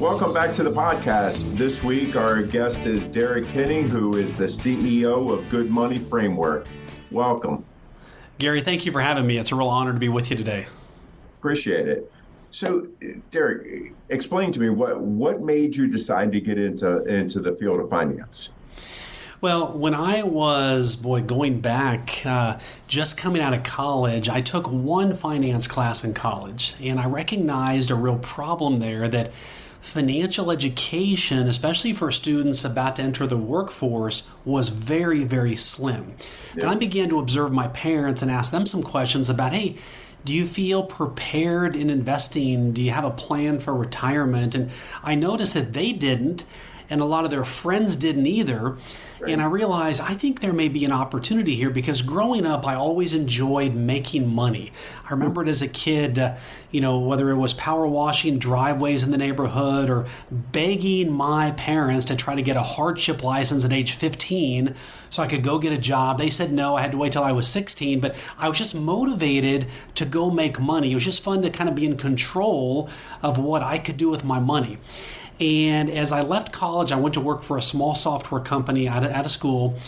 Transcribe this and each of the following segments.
Welcome back to the podcast. This week, our guest is Derrick Kinney, who is the CEO of Good Money Framework. Welcome. Gary, thank you for having me. It's a real honor to be with you today. Appreciate it. So, Derrick, explain to me what what made you decide to get into into the field of finance? Well, when I was, boy, going back, uh, just coming out of college, I took one finance class in college, and I recognized a real problem there that financial education, especially for students about to enter the workforce, was very, very slim. Yeah. And I began to observe my parents and ask them some questions about, hey, do you feel prepared in investing? Do you have a plan for retirement? And I noticed that they didn't, and a lot of their friends didn't either. And I realized I think there may be an opportunity here because growing up, I always enjoyed making money. I remembered as a kid, uh, you know, whether it was power washing driveways in the neighborhood or begging my parents to try to get a hardship license at age 15 so I could go get a job. They said no, I had to wait till I was 16, but I was just motivated to go make money. It was just fun to kind of be in control of what I could do with my money. And as I left college, I went to work for a small software company out out of school.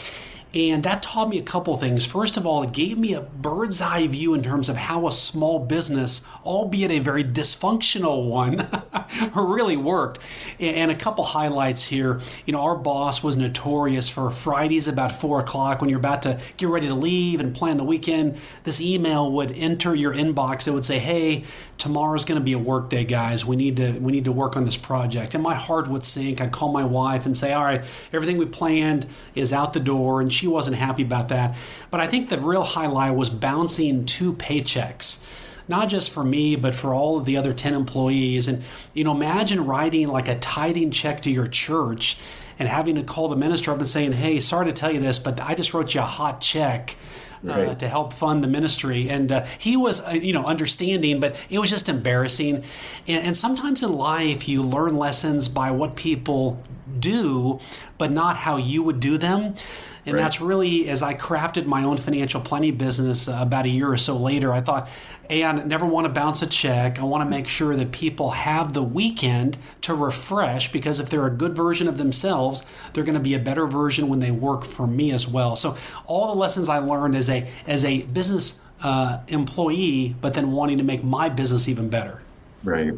And that taught me a couple things. First of all, it gave me a bird's eye view in terms of how a small business, albeit a very dysfunctional one, really worked. And a couple highlights here. You know, our boss was notorious for Fridays about four o'clock when you're about to get ready to leave and plan the weekend. This email would enter your inbox. It would say, "Hey, tomorrow's going to be a work day, guys. We need to we need to work on this project." And my heart would sink. I'd call my wife and say, "All right, everything we planned is out the door," and she wasn't happy about that. But I think the real highlight was bouncing two paychecks not just for me, but for all of the other 10 employees. And, you know, imagine writing like a tithing check to your church and having to call the minister up and saying, hey, sorry to tell you this, but I just wrote you a hot check. Uh, to help fund the ministry, and uh, he was, uh, you know, understanding, but it was just embarrassing. And, and sometimes in life, you learn lessons by what people do, but not how you would do them. And right. that's really, as I crafted my own financial planning business uh, about a year or so later, I thought, hey, I never want to bounce a check. I want to make sure that people have the weekend to refresh because if they're a good version of themselves, they're going to be a better version when they work for me as well. So all the lessons I learned as a as a business uh, employee, but then wanting to make my business even better. Right.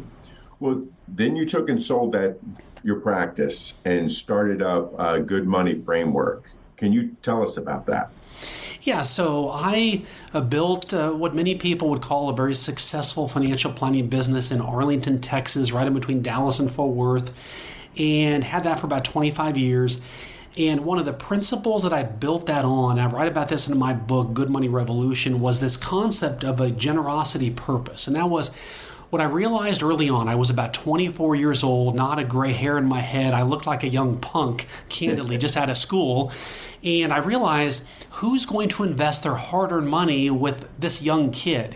Well, then you took and sold that your practice and started up a Good Money Framework. Can you tell us about that? Yeah, so I uh, built uh, what many people would call a very successful financial planning business in Arlington, Texas, right in between Dallas and Fort Worth, and had that for about 25 years. And one of the principles that I built that on, I write about this in my book, Good Money Revolution, was this concept of a generosity purpose. And that was what I realized early on, I was about 24 years old, not a gray hair in my head. I looked like a young punk, candidly, just out of school. And I realized who's going to invest their hard earned money with this young kid?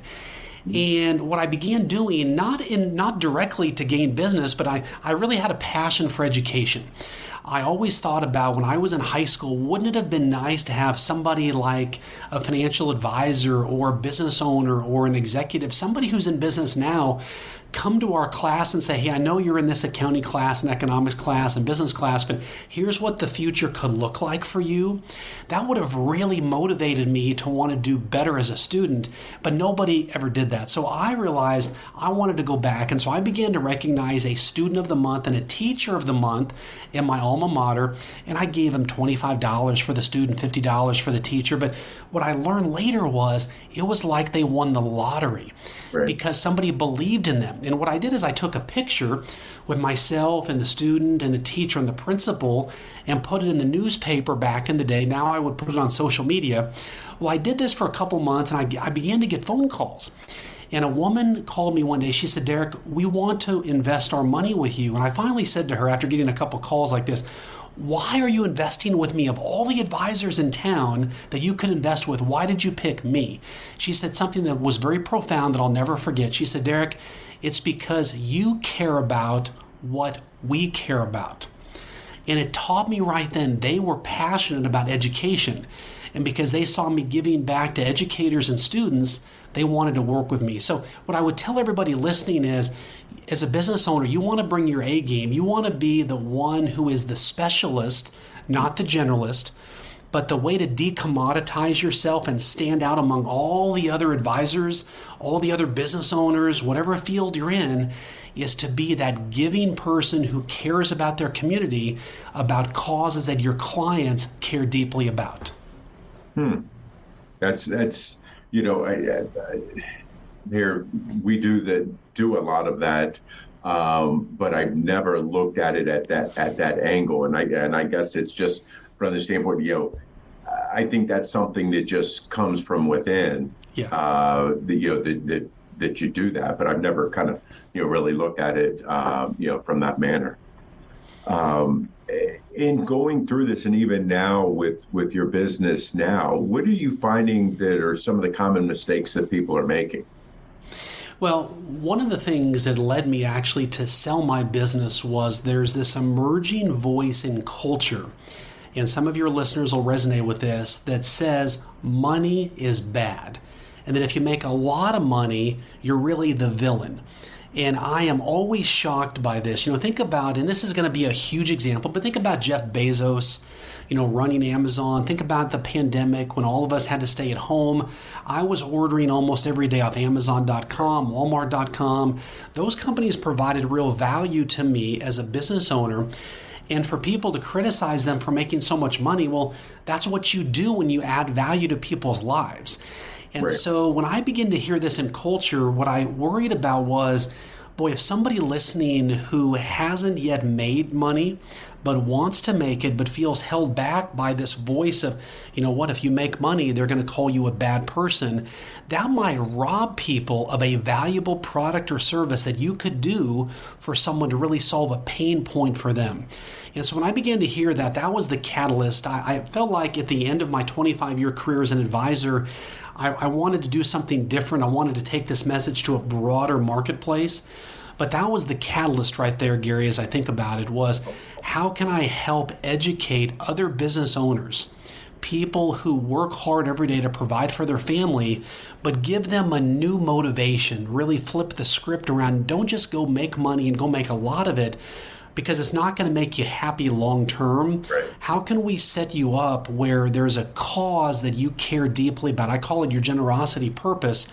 And what I began doing, not in not directly to gain business, but I, I really had a passion for education. I always thought about when I was in high school, wouldn't it have been nice to have somebody like a financial advisor or a business owner or an executive, somebody who's in business now come to our class and say, hey, I know you're in this accounting class and economics class and business class, but here's what the future could look like for you, that would have really motivated me to want to do better as a student. But nobody ever did that. So I realized I wanted to go back. And so I began to recognize a student of the month and a teacher of the month in my alma mater. And I gave them $25 for the student, $50 for the teacher. But what I learned later was it was like they won the lottery right. because somebody believed in them. And what I did is I took a picture with myself and the student and the teacher and the principal and put it in the newspaper back in the day. Now I would put it on social media. Well, I did this for a couple months and I, I began to get phone calls. And a woman called me one day. She said, Derrick, we want to invest our money with you. And I finally said to her, after getting a couple calls like this, why are you investing with me? Of all the advisors in town that you could invest with, why did you pick me? She said something that was very profound that I'll never forget. She said, Derrick, it's because you care about what we care about. And it taught me right then they were passionate about education. And because they saw me giving back to educators and students, they wanted to work with me. So, what I would tell everybody listening is as a business owner, you want to bring your A game. You want to be the one who is the specialist, not the generalist. But the way to decommoditize yourself and stand out among all the other advisors, all the other business owners, whatever field you're in, is to be that giving person who cares about their community, about causes that your clients care deeply about. Hmm. That's that's you know I, I, here we do that do a lot of that um, but I've never looked at it at that at that angle and I and I guess it's just from the standpoint you know I think that's something that just comes from within yeah. uh, the, you know that, that that you do that but I've never kind of you know really looked at it um, you know from that manner. Um, in going through this and even now with with your business now what are you finding that are some of the common mistakes that people are making? Well, one of the things that led me actually to sell my business was there's this emerging voice in culture, and some of your listeners will resonate with this, that says money is bad. And that if you make a lot of money, you're really the villain. And I am always shocked by this. You know, think about, and this is going to be a huge example, but think about Jeff Bezos, you know, running Amazon. Think about the pandemic when all of us had to stay at home. I was ordering almost every day off Amazon.com, Walmart.com. Those companies provided real value to me as a business owner. And for people to criticize them for making so much money, well, that's what you do when you add value to people's lives. And right. so when I begin to hear this in culture, what I worried about was boy, if somebody listening who hasn't yet made money, but wants to make it, but feels held back by this voice of, you know what, if you make money, they're going to call you a bad person, that might rob people of a valuable product or service that you could do for someone to really solve a pain point for them. And so when I began to hear that, that was the catalyst. I, I felt like at the end of my 25 year career as an advisor, I, I wanted to do something different. I wanted to take this message to a broader marketplace. But that was the catalyst right there, Gary, as I think about it, was how can I help educate other business owners, people who work hard every day to provide for their family, but give them a new motivation, really flip the script around. Don't just go make money and go make a lot of it, because it's not going to make you happy long term. Right. How can we set you up where there's a cause that you care deeply about? I call it your generosity purpose.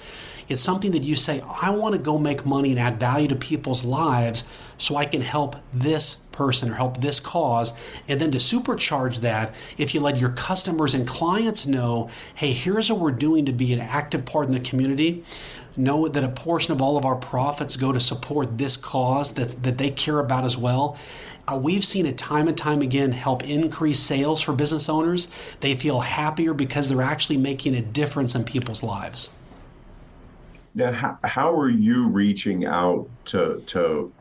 It's something that you say, I want to go make money and add value to people's lives so I can help this person or help this cause. And then to supercharge that, if you let your customers and clients know, hey, here's what we're doing to be an active part in the community, know that a portion of all of our profits go to support this cause that, that they care about as well. Uh, we've seen it time and time again help increase sales for business owners. They feel happier because they're actually making a difference in people's lives. Now, how, how are you reaching out to, to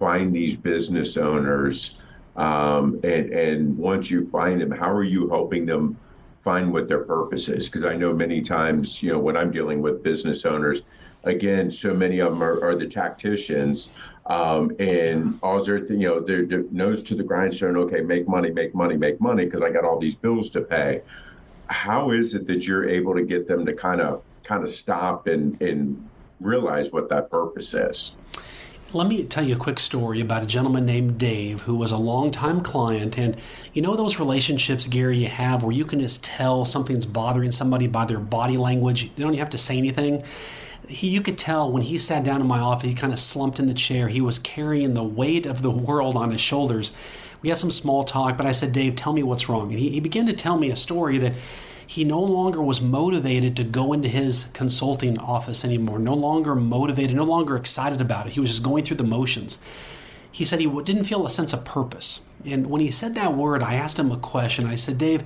find these business owners? Um, and, and once you find them, how are you helping them find what their purpose is because I know many times, you know, when I'm dealing with business owners, again, so many of them are, are the tacticians. Um, and all they're, you know, they're, they're nose to the grindstone. Okay, make money, make money, make money, because I got all these bills to pay. How is it that you're able to get them to kind of, kind of stop and and realize what that purpose is? Let me tell you a quick story about a gentleman named Dave who was a longtime client. And you know those relationships, Gary, you have where you can just tell something's bothering somebody by their body language. They don't even have to say anything. He, you could tell when he sat down in my office, he kind of slumped in the chair. He was carrying the weight of the world on his shoulders. We had some small talk, but I said, Dave, tell me what's wrong. And he, he began to tell me a story that he no longer was motivated to go into his consulting office anymore, no longer motivated, no longer excited about it. He was just going through the motions. He said he didn't feel a sense of purpose. And when he said that word, I asked him a question. I said, Dave,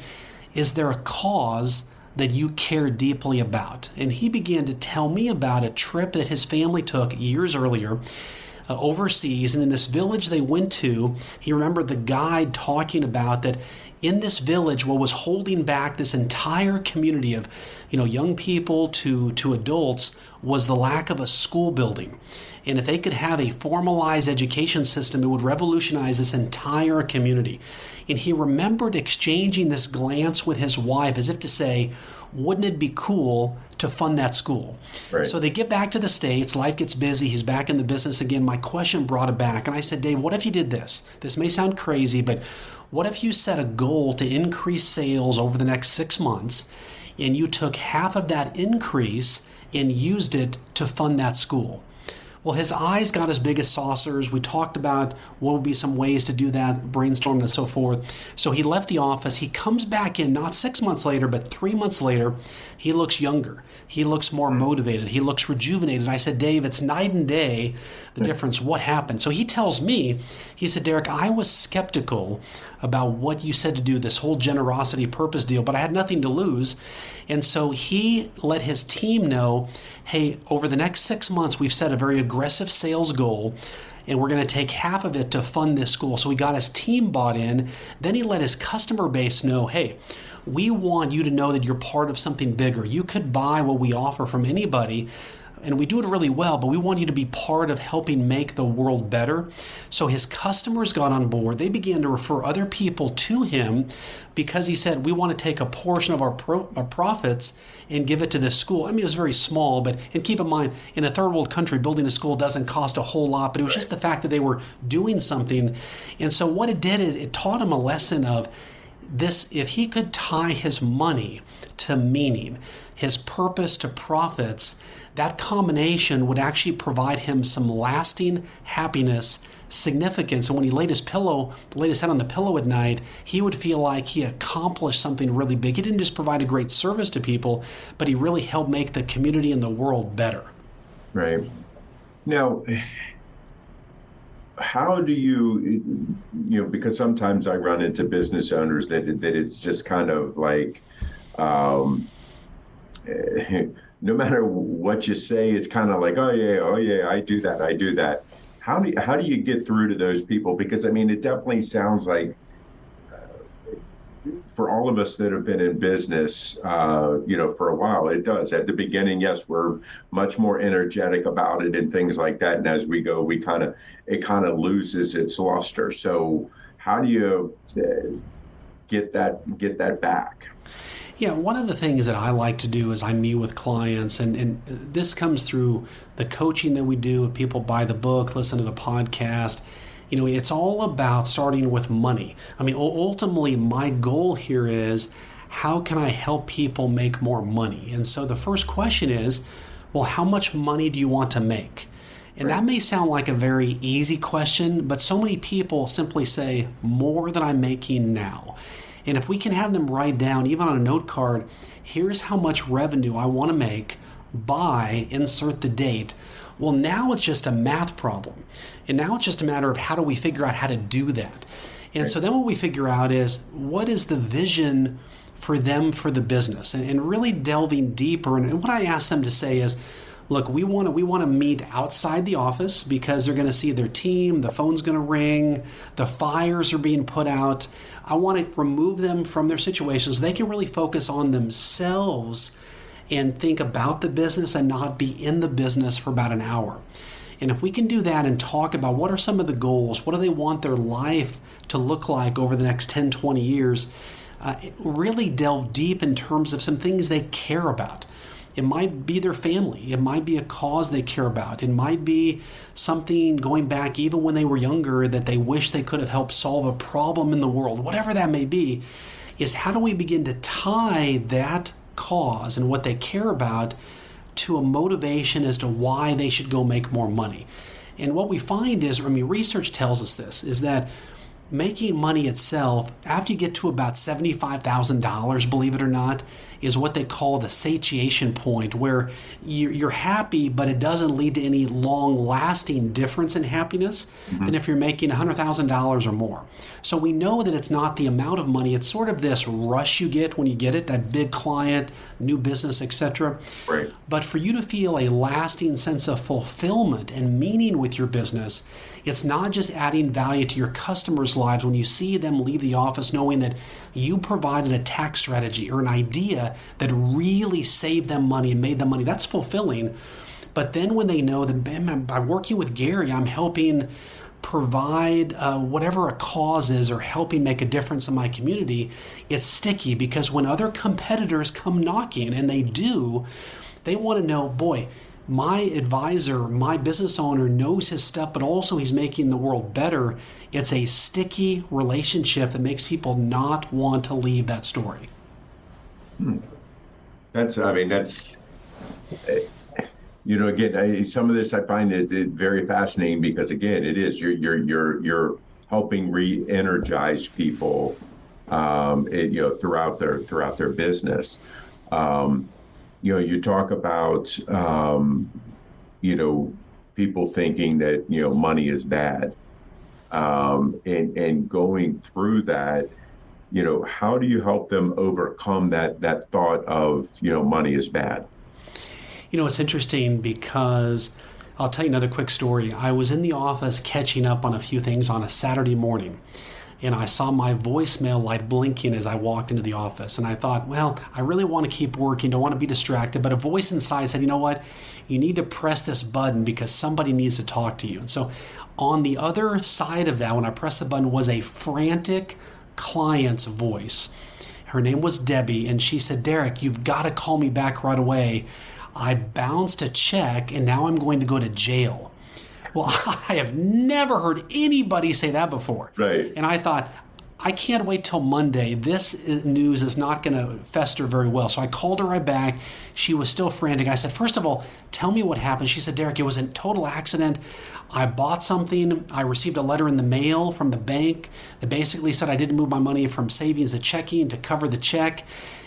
is there a cause that you care deeply about? And he began to tell me about a trip that his family took years earlier. Uh, overseas and in this village they went to he remembered the guide talking about that in this village what was holding back this entire community of you know young people to to adults was the lack of a school building and if they could have a formalized education system it would revolutionize this entire community and he remembered exchanging this glance with his wife as if to say wouldn't it be cool to fund that school? Right. So they get back to the States, life gets busy, he's back in the business again. My question brought it back. And I said, Dave, what if you did this? This may sound crazy, but what if you set a goal to increase sales over the next six months and you took half of that increase and used it to fund that school? Well, his eyes got as big as saucers. We talked about what would be some ways to do that, brainstormed and so forth. So he left the office. He comes back in not six months later, but three months later. He looks younger. He looks more hmm. motivated. He looks rejuvenated. I said, Dave, it's night and day the difference. What happened? So he tells me, he said, Derrick, I was skeptical about what you said to do, this whole generosity purpose deal, but I had nothing to lose. And so he let his team know hey, over the next six months, we've set a very aggressive sales goal and we're going to take half of it to fund this school. So he got his team bought in. Then he let his customer base know, hey, we want you to know that you're part of something bigger. You could buy what we offer from anybody, and we do it really well, but we want you to be part of helping make the world better. So his customers got on board. They began to refer other people to him because he said, We want to take a portion of our, pro- our profits and give it to this school. I mean, it was very small, but and keep in mind, in a third world country, building a school doesn't cost a whole lot, but it was just the fact that they were doing something. And so what it did is it taught him a lesson of this if he could tie his money to meaning, his purpose to profits, that combination would actually provide him some lasting happiness, significance. And when he laid his pillow, laid his head on the pillow at night, he would feel like he accomplished something really big. He didn't just provide a great service to people, but he really helped make the community and the world better. Right. Now, how do you you know because sometimes i run into business owners that that it's just kind of like um, no matter what you say, it's kind of like, oh yeah, oh yeah, I do that, I do that. How do you, how do you get through to those people? Because I mean, it definitely sounds like for all of us that have been in business, uh, you know, for a while, it does. At the beginning, yes, we're much more energetic about it and things like that. And as we go, we kind of it kind of loses its luster. So, how do you uh, get that get that back? Yeah, one of the things that I like to do is I meet with clients, and, and this comes through the coaching that we do. If people buy the book, listen to the podcast, you know, it's all about starting with money. I mean, ultimately, my goal here is how can I help people make more money? And so the first question is, well, how much money do you want to make? And right. that may sound like a very easy question, but so many people simply say, more than I'm making now. And if we can have them write down, even on a note card, here's how much revenue I want to make by insert the date. Well, now it's just a math problem. And now it's just a matter of how do we figure out how to do that. And right. so then what we figure out is what is the vision for them for the business and, and really delving deeper. And, and what I ask them to say is, look, we want to we want to meet outside the office because they're going to see their team, the phone's going to ring, the fires are being put out. I want to remove them from their situations. They can really focus on themselves and think about the business and not be in the business for about an hour. And if we can do that and talk about what are some of the goals, what do they want their life to look like over the next 10, 20 years, uh, really delve deep in terms of some things they care about. It might be their family. It might be a cause they care about. It might be something going back even when they were younger that they wish they could have helped solve a problem in the world, whatever that may be, is how do we begin to tie that cause and what they care about to a motivation as to why they should go make more money. And what we find is, I mean, research tells us this, is that making money itself, after you get to about $75,000, believe it or not, is what they call the satiation point, where you're happy, but it doesn't lead to any long lasting difference in happiness mm-hmm. than if you're making $100,000 or more. So we know that it's not the amount of money, it's sort of this rush you get when you get it, that big client, new business, etc. Right. But for you to feel a lasting sense of fulfillment and meaning with your business, it's not just adding value to your customers' lives when you see them leave the office knowing that you provided a tax strategy or an idea that really saved them money and made them money. That's fulfilling. But then when they know that by working with Gary, I'm helping provide uh, whatever a cause is or helping make a difference in my community, it's sticky because when other competitors come knocking, and they do, they want to know, boy, my advisor, my business owner knows his stuff, but also he's making the world better. It's a sticky relationship that makes people not want to leave that story. Hmm. That's, I mean, that's, you know, again, I, some of this I find it, it, very fascinating because again, it is you're you're you're you're helping re-energize people, um, it, you know, throughout their throughout their business. Um, you know, you talk about, um, you know, people thinking that you know money is bad, um, and and going through that, you know, how do you help them overcome that that thought of you know money is bad? You know, it's interesting because I'll tell you another quick story. I was in the office catching up on a few things on a Saturday morning and I saw my voicemail light blinking as I walked into the office. And I thought, well, I really want to keep working, don't want to be distracted. But a voice inside said, you know what? You need to press this button because somebody needs to talk to you. And so on the other side of that, when I pressed the button, was a frantic client's voice. Her name was Debbie, and she said, Derrick, you've got to call me back right away. I bounced a check, and now I'm going to go to jail. Well, I have never heard anybody say that before. Right. And I thought, I can't wait till Monday. This news is not going to fester very well. So I called her right back. She was still frantic. I said, First of all, tell me what happened. She said, Derrick, it was a total accident. I bought something. I received a letter in the mail from the bank that basically said I didn't move my money from savings to checking to cover the check.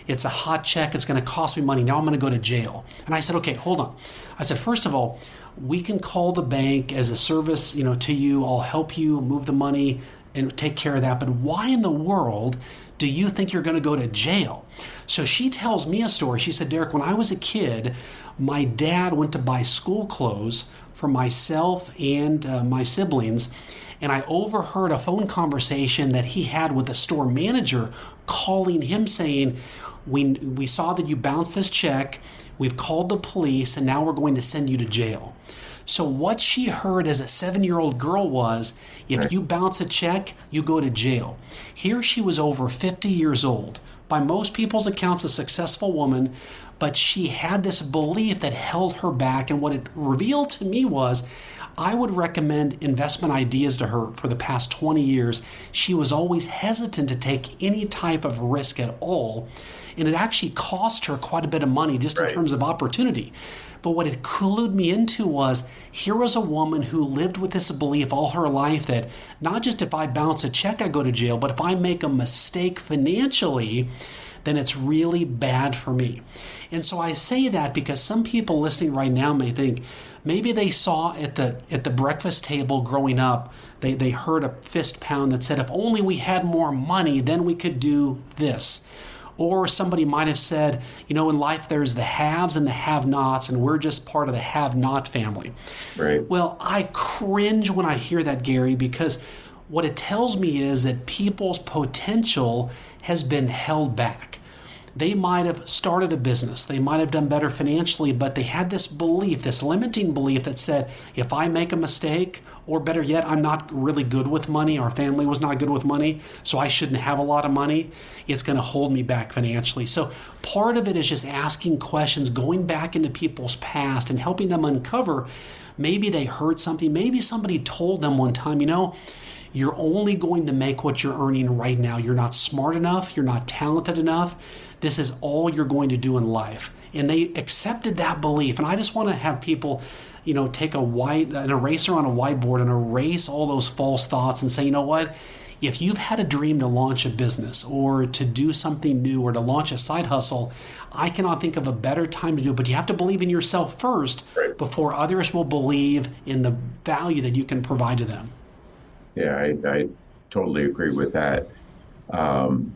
It's a hot check. It's going to cost me money. Now I'm going to go to jail. And I said, Okay, hold on. I said, First of all, we can call the bank as a service, you know, to you. I'll help you move the money and take care of that. But why in the world do you think you're going to go to jail? So she tells me a story. She said, Derrick, when I was a kid, my dad went to buy school clothes for myself and uh, my siblings. And I overheard a phone conversation that he had with the store manager calling him saying, we, we saw that you bounced this check. We've called the police and now we're going to send you to jail. So, what she heard as a seven year old girl was if right. you bounce a check, you go to jail. Here she was over 50 years old. By most people's accounts, a successful woman, but she had this belief that held her back. And what it revealed to me was I would recommend investment ideas to her for the past 20 years. She was always hesitant to take any type of risk at all. And it actually cost her quite a bit of money just right. in terms of opportunity. But what it clued me into was here was a woman who lived with this belief all her life that not just if I bounce a check, I go to jail, but if I make a mistake financially, then it's really bad for me. And so I say that because some people listening right now may think maybe they saw at the at the breakfast table growing up, they, they heard a fist pound that said, if only we had more money, then we could do this. Or somebody might have said, you know, in life there's the haves and the have nots, and we're just part of the have not family. Right. Well, I cringe when I hear that, Gary, because what it tells me is that people's potential has been held back. They might have started a business, they might have done better financially, but they had this belief, this limiting belief that said, if I make a mistake, or better yet, I'm not really good with money, our family was not good with money, so I shouldn't have a lot of money, it's going to hold me back financially. So part of it is just asking questions, going back into people's past and helping them uncover maybe they heard something, maybe somebody told them one time, you know, you're only going to make what you're earning right now. You're not smart enough, you're not talented enough this is all you're going to do in life. And they accepted that belief. And I just want to have people, you know, take a white, an eraser on a whiteboard and erase all those false thoughts and say, you know what? If you've had a dream to launch a business or to do something new or to launch a side hustle, I cannot think of a better time to do it. But you have to believe in yourself first right. before others will believe in the value that you can provide to them. Yeah, I, I totally agree with that. Um,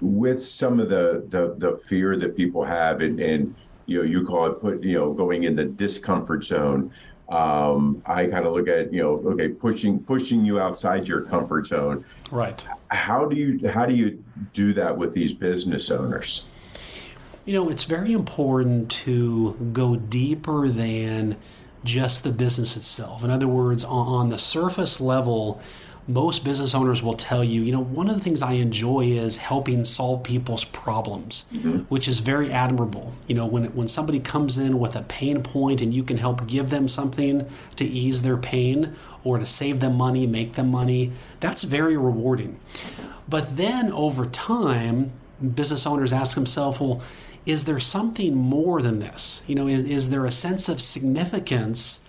with some of the the, the fear that people have and, and you know you call it put you know going in the discomfort zone um, I kind of look at you know okay pushing pushing you outside your comfort zone. Right. How do you how do you do that with these business owners? You know, it's very important to go deeper than just the business itself. In other words, on the surface level, most business owners will tell you, you know, one of the things I enjoy is helping solve people's problems, mm-hmm. which is very admirable. You know, when when somebody comes in with a pain point and you can help give them something to ease their pain or to save them money, make them money, that's very rewarding. But then over time, business owners ask themselves, well, is there something more than this? You know, is, is there a sense of significance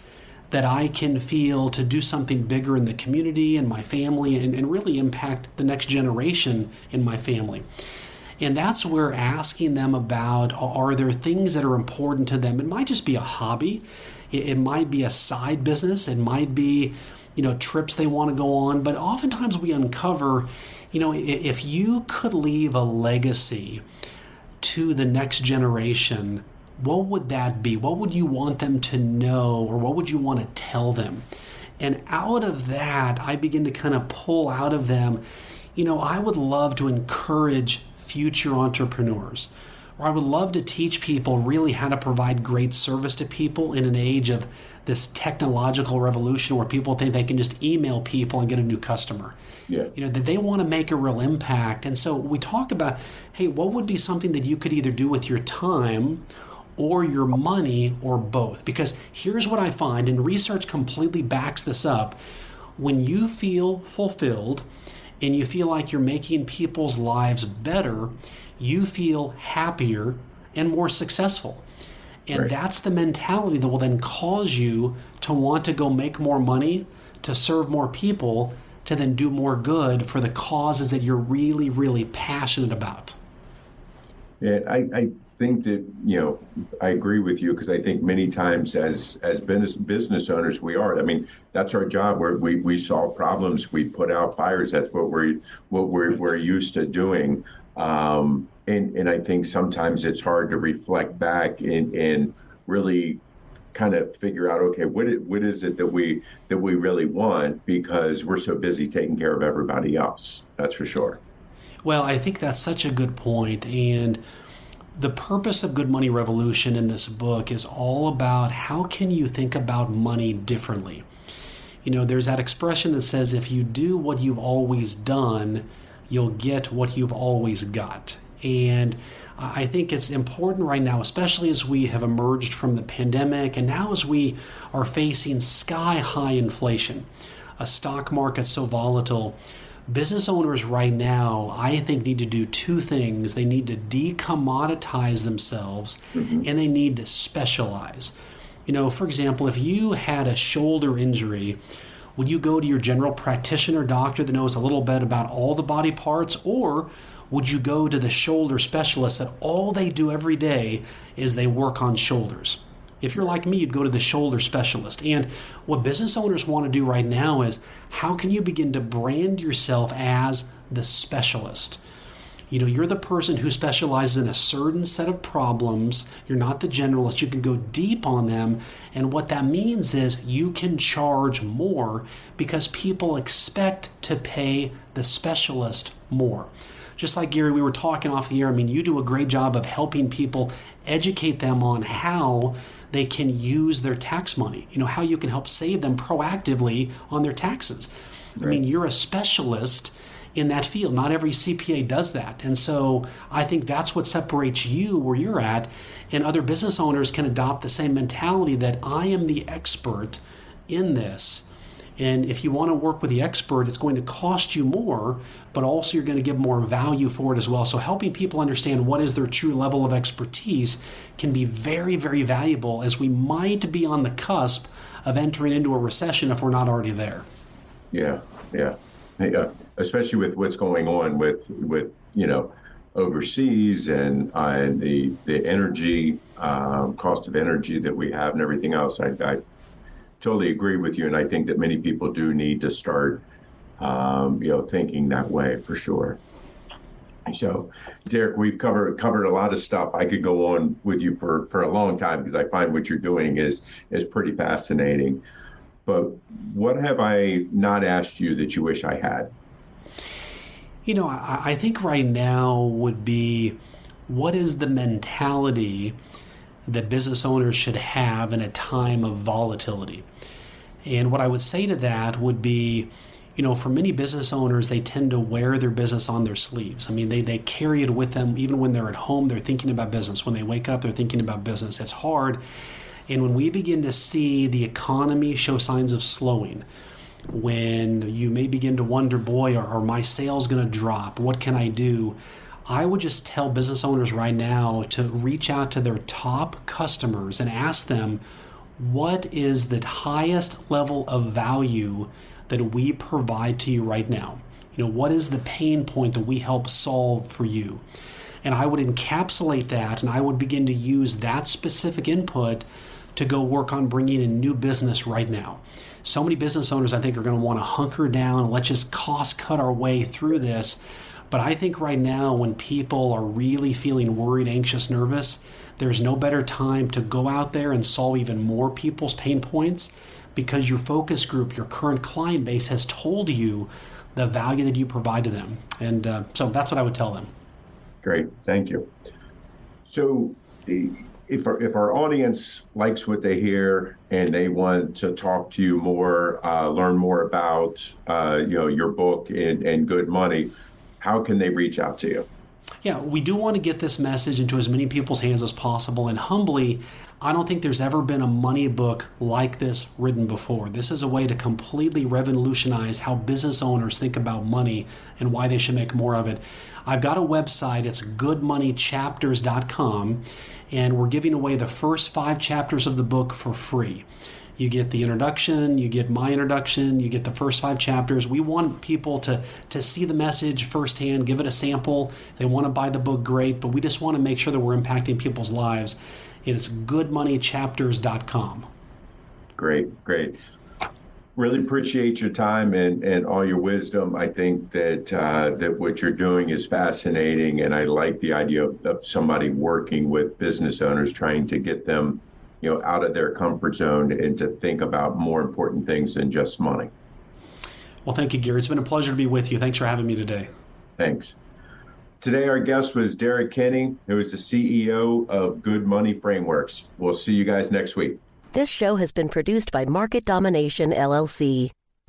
that I can feel to do something bigger in the community and my family and, and really impact the next generation in my family. And that's where asking them about are there things that are important to them? It might just be a hobby, it, it might be a side business, it might be you know trips they want to go on but oftentimes we uncover you know if you could leave a legacy to the next generation what would that be? What would you want them to know or what would you want to tell them? And out of that, I begin to kind of pull out of them, you know, I would love to encourage future entrepreneurs. Or I would love to teach people really how to provide great service to people in an age of this technological revolution where people think they can just email people and get a new customer. Yeah. You know, that they want to make a real impact. And so we talk about, hey, what would be something that you could either do with your time or your money or both. Because here's what I find, and research completely backs this up. When you feel fulfilled and you feel like you're making people's lives better, you feel happier and more successful. And right. that's the mentality that will then cause you to want to go make more money, to serve more people, to then do more good for the causes that you're really, really passionate about. Yeah, I, I think that you know I agree with you because I think many times as as business business owners we are. I mean that's our job. Where we we solve problems, we put out fires. That's what we're what we're we're used to doing. Um, and and I think sometimes it's hard to reflect back and and really kind of figure out okay what it, what is it that we that we really want because we're so busy taking care of everybody else. That's for sure. Well, I think that's such a good point and the purpose of Good Money Revolution in this book is all about how can you think about money differently. You know, there's that expression that says if you do what you've always done, you'll get what you've always got. And I think it's important right now, especially as we have emerged from the pandemic and now as we are facing sky high inflation, a stock market so volatile business owners right now, I think, need to do two things. They need to decommoditize themselves mm-hmm. and they need to specialize. You know, for example, if you had a shoulder injury, would you go to your general practitioner doctor that knows a little bit about all the body parts, or would you go to the shoulder specialist that all they do every day is they work on shoulders? If you're like me, you'd go to the shoulder specialist. And what business owners want to do right now is how can you begin to brand yourself as the specialist? You know, you're the person who specializes in a certain set of problems. You're not the generalist. You can go deep on them. And what that means is you can charge more because people expect to pay the specialist more. Just like Gary, we were talking off the air. I mean, you do a great job of helping people educate them on how they can use their tax money, you know, how you can help save them proactively on their taxes. Right. I mean, you're a specialist in that field. Not every CPA does that. And so I think that's what separates you where you're at. And other business owners can adopt the same mentality that I am the expert in this. And if you want to work with the expert, it's going to cost you more, but also you're going to give more value for it as well. So helping people understand what is their true level of expertise can be very, very valuable as we might be on the cusp of entering into a recession if we're not already there. Yeah, yeah. Yeah, especially with what's going on with with you know overseas and uh, the the energy um, cost of energy that we have and everything else. I, I, totally agree with you, and I think that many people do need to start um, you know thinking that way for sure. So, Derrick, we've covered covered a lot of stuff. I could go on with you for, for a long time because I find what you're doing is is pretty fascinating. But what have I not asked you that you wish I had? You know, I, I think right now would be what is the mentality that business owners should have in a time of volatility? And what I would say to that would be, you know, for many business owners, they tend to wear their business on their sleeves. I mean, they, they carry it with them even when they're at home, they're thinking about business. When they wake up, they're thinking about business. It's hard. And when we begin to see the economy show signs of slowing, when you may begin to wonder, boy, are, are my sales going to drop? What can I do? I would just tell business owners right now to reach out to their top customers and ask them, what is the highest level of value that we provide to you right now? You know, what is the pain point that we help solve for you? And I would encapsulate that and I would begin to use that specific input to go work on bringing in new business right now. So many business owners, I think, are going to want to hunker down and let's just cost cut our way through this. But I think right now, when people are really feeling worried, anxious, nervous, there's no better time to go out there and solve even more people's pain points because your focus group, your current client base, has told you the value that you provide to them. And uh, so that's what I would tell them. Great. Thank you. So, if our, if our audience likes what they hear and they want to talk to you more, uh, learn more about uh, you know your book and, and good money, how can they reach out to you? Yeah, we do want to get this message into as many people's hands as possible. And humbly, I don't think there's ever been a money book like this written before. This is a way to completely revolutionize how business owners think about money and why they should make more of it. I've got a website, it's goodmoneychapters.com and we're giving away the first five chapters of the book for free. You get the introduction, you get my introduction, you get the first five chapters. We want people to, to see the message firsthand, give it a sample. they want to buy the book, great, but we just want to make sure that we're impacting people's lives. And it's goodmoneychapters.com. Great, great really appreciate your time and, and all your wisdom. I think that uh, that what you're doing is fascinating, and I like the idea of, of, somebody working with business owners, trying to get them, you know, out of their comfort zone and to think about more important things than just money. Well, thank you, Gary. It's been a pleasure to be with you. Thanks for having me today. Thanks. Today, our guest was Derrick Kinney, who is the CEO of Good Money Frameworks. We'll see you guys next week. This show has been produced by Market Domination LLC.